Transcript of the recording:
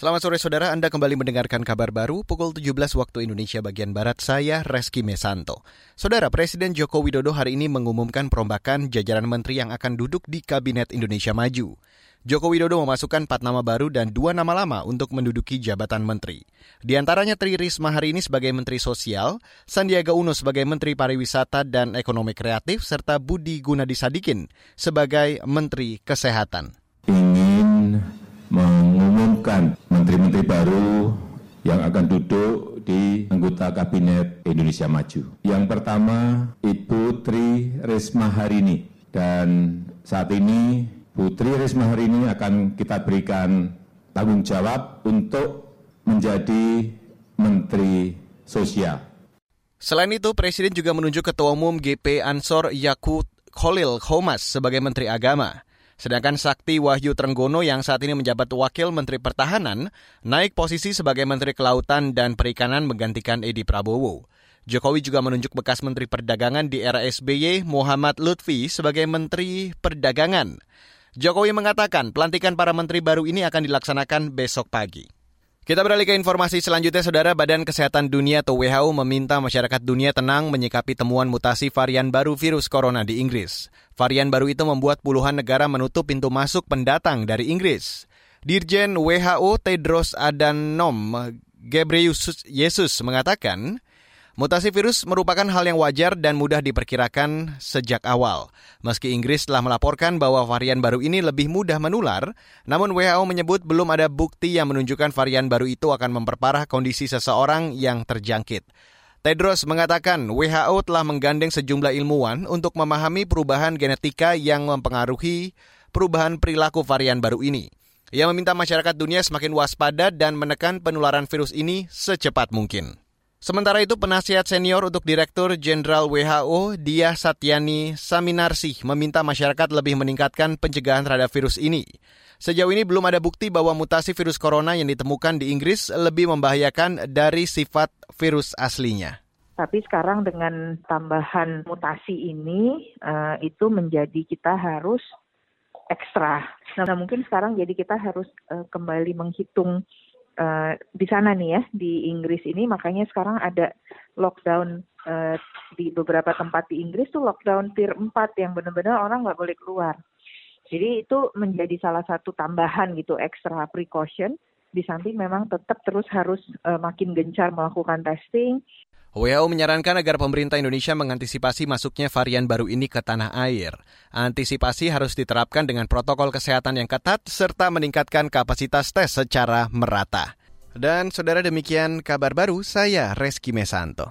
Selamat sore saudara, Anda kembali mendengarkan kabar baru pukul 17 waktu Indonesia bagian Barat. Saya Reski Mesanto. Saudara, Presiden Joko Widodo hari ini mengumumkan perombakan jajaran menteri yang akan duduk di Kabinet Indonesia Maju. Joko Widodo memasukkan empat nama baru dan dua nama lama untuk menduduki jabatan menteri. Di antaranya Tri Risma hari ini sebagai Menteri Sosial, Sandiaga Uno sebagai Menteri Pariwisata dan Ekonomi Kreatif, serta Budi Gunadi Sadikin sebagai Menteri Kesehatan. Ingin mengumumkan menteri-menteri baru yang akan duduk di anggota Kabinet Indonesia Maju. Yang pertama, Ibu Tri Risma Harini. Dan saat ini, Bu Tri Risma Harini akan kita berikan tanggung jawab untuk menjadi Menteri Sosial. Selain itu, Presiden juga menunjuk Ketua Umum GP Ansor Yakut Khalil Khomas sebagai Menteri Agama. Sedangkan Sakti Wahyu Trenggono yang saat ini menjabat Wakil Menteri Pertahanan naik posisi sebagai Menteri Kelautan dan Perikanan menggantikan Edi Prabowo. Jokowi juga menunjuk bekas Menteri Perdagangan di era SBY Muhammad Lutfi sebagai Menteri Perdagangan. Jokowi mengatakan pelantikan para menteri baru ini akan dilaksanakan besok pagi. Kita beralih ke informasi selanjutnya, Saudara Badan Kesehatan Dunia atau WHO meminta masyarakat dunia tenang menyikapi temuan mutasi varian baru virus corona di Inggris. Varian baru itu membuat puluhan negara menutup pintu masuk pendatang dari Inggris. Dirjen WHO Tedros Adhanom Ghebreyesus mengatakan, Mutasi virus merupakan hal yang wajar dan mudah diperkirakan sejak awal. Meski Inggris telah melaporkan bahwa varian baru ini lebih mudah menular, namun WHO menyebut belum ada bukti yang menunjukkan varian baru itu akan memperparah kondisi seseorang yang terjangkit. Tedros mengatakan WHO telah menggandeng sejumlah ilmuwan untuk memahami perubahan genetika yang mempengaruhi perubahan perilaku varian baru ini. Ia meminta masyarakat dunia semakin waspada dan menekan penularan virus ini secepat mungkin. Sementara itu, penasihat senior untuk Direktur Jenderal WHO, Dia Satyani Saminarsih, meminta masyarakat lebih meningkatkan pencegahan terhadap virus ini. Sejauh ini belum ada bukti bahwa mutasi virus corona yang ditemukan di Inggris lebih membahayakan dari sifat virus aslinya. Tapi sekarang dengan tambahan mutasi ini, uh, itu menjadi kita harus ekstra. Nah, mungkin sekarang jadi kita harus uh, kembali menghitung uh, di sana nih ya di Inggris ini makanya sekarang ada lockdown uh, di beberapa tempat di Inggris tuh lockdown tier 4 yang benar-benar orang nggak boleh keluar. Jadi itu menjadi salah satu tambahan gitu extra precaution di samping memang tetap terus harus uh, makin gencar melakukan testing. WHO menyarankan agar pemerintah Indonesia mengantisipasi masuknya varian baru ini ke tanah air. Antisipasi harus diterapkan dengan protokol kesehatan yang ketat serta meningkatkan kapasitas tes secara merata. Dan saudara demikian kabar baru saya Reski Mesanto.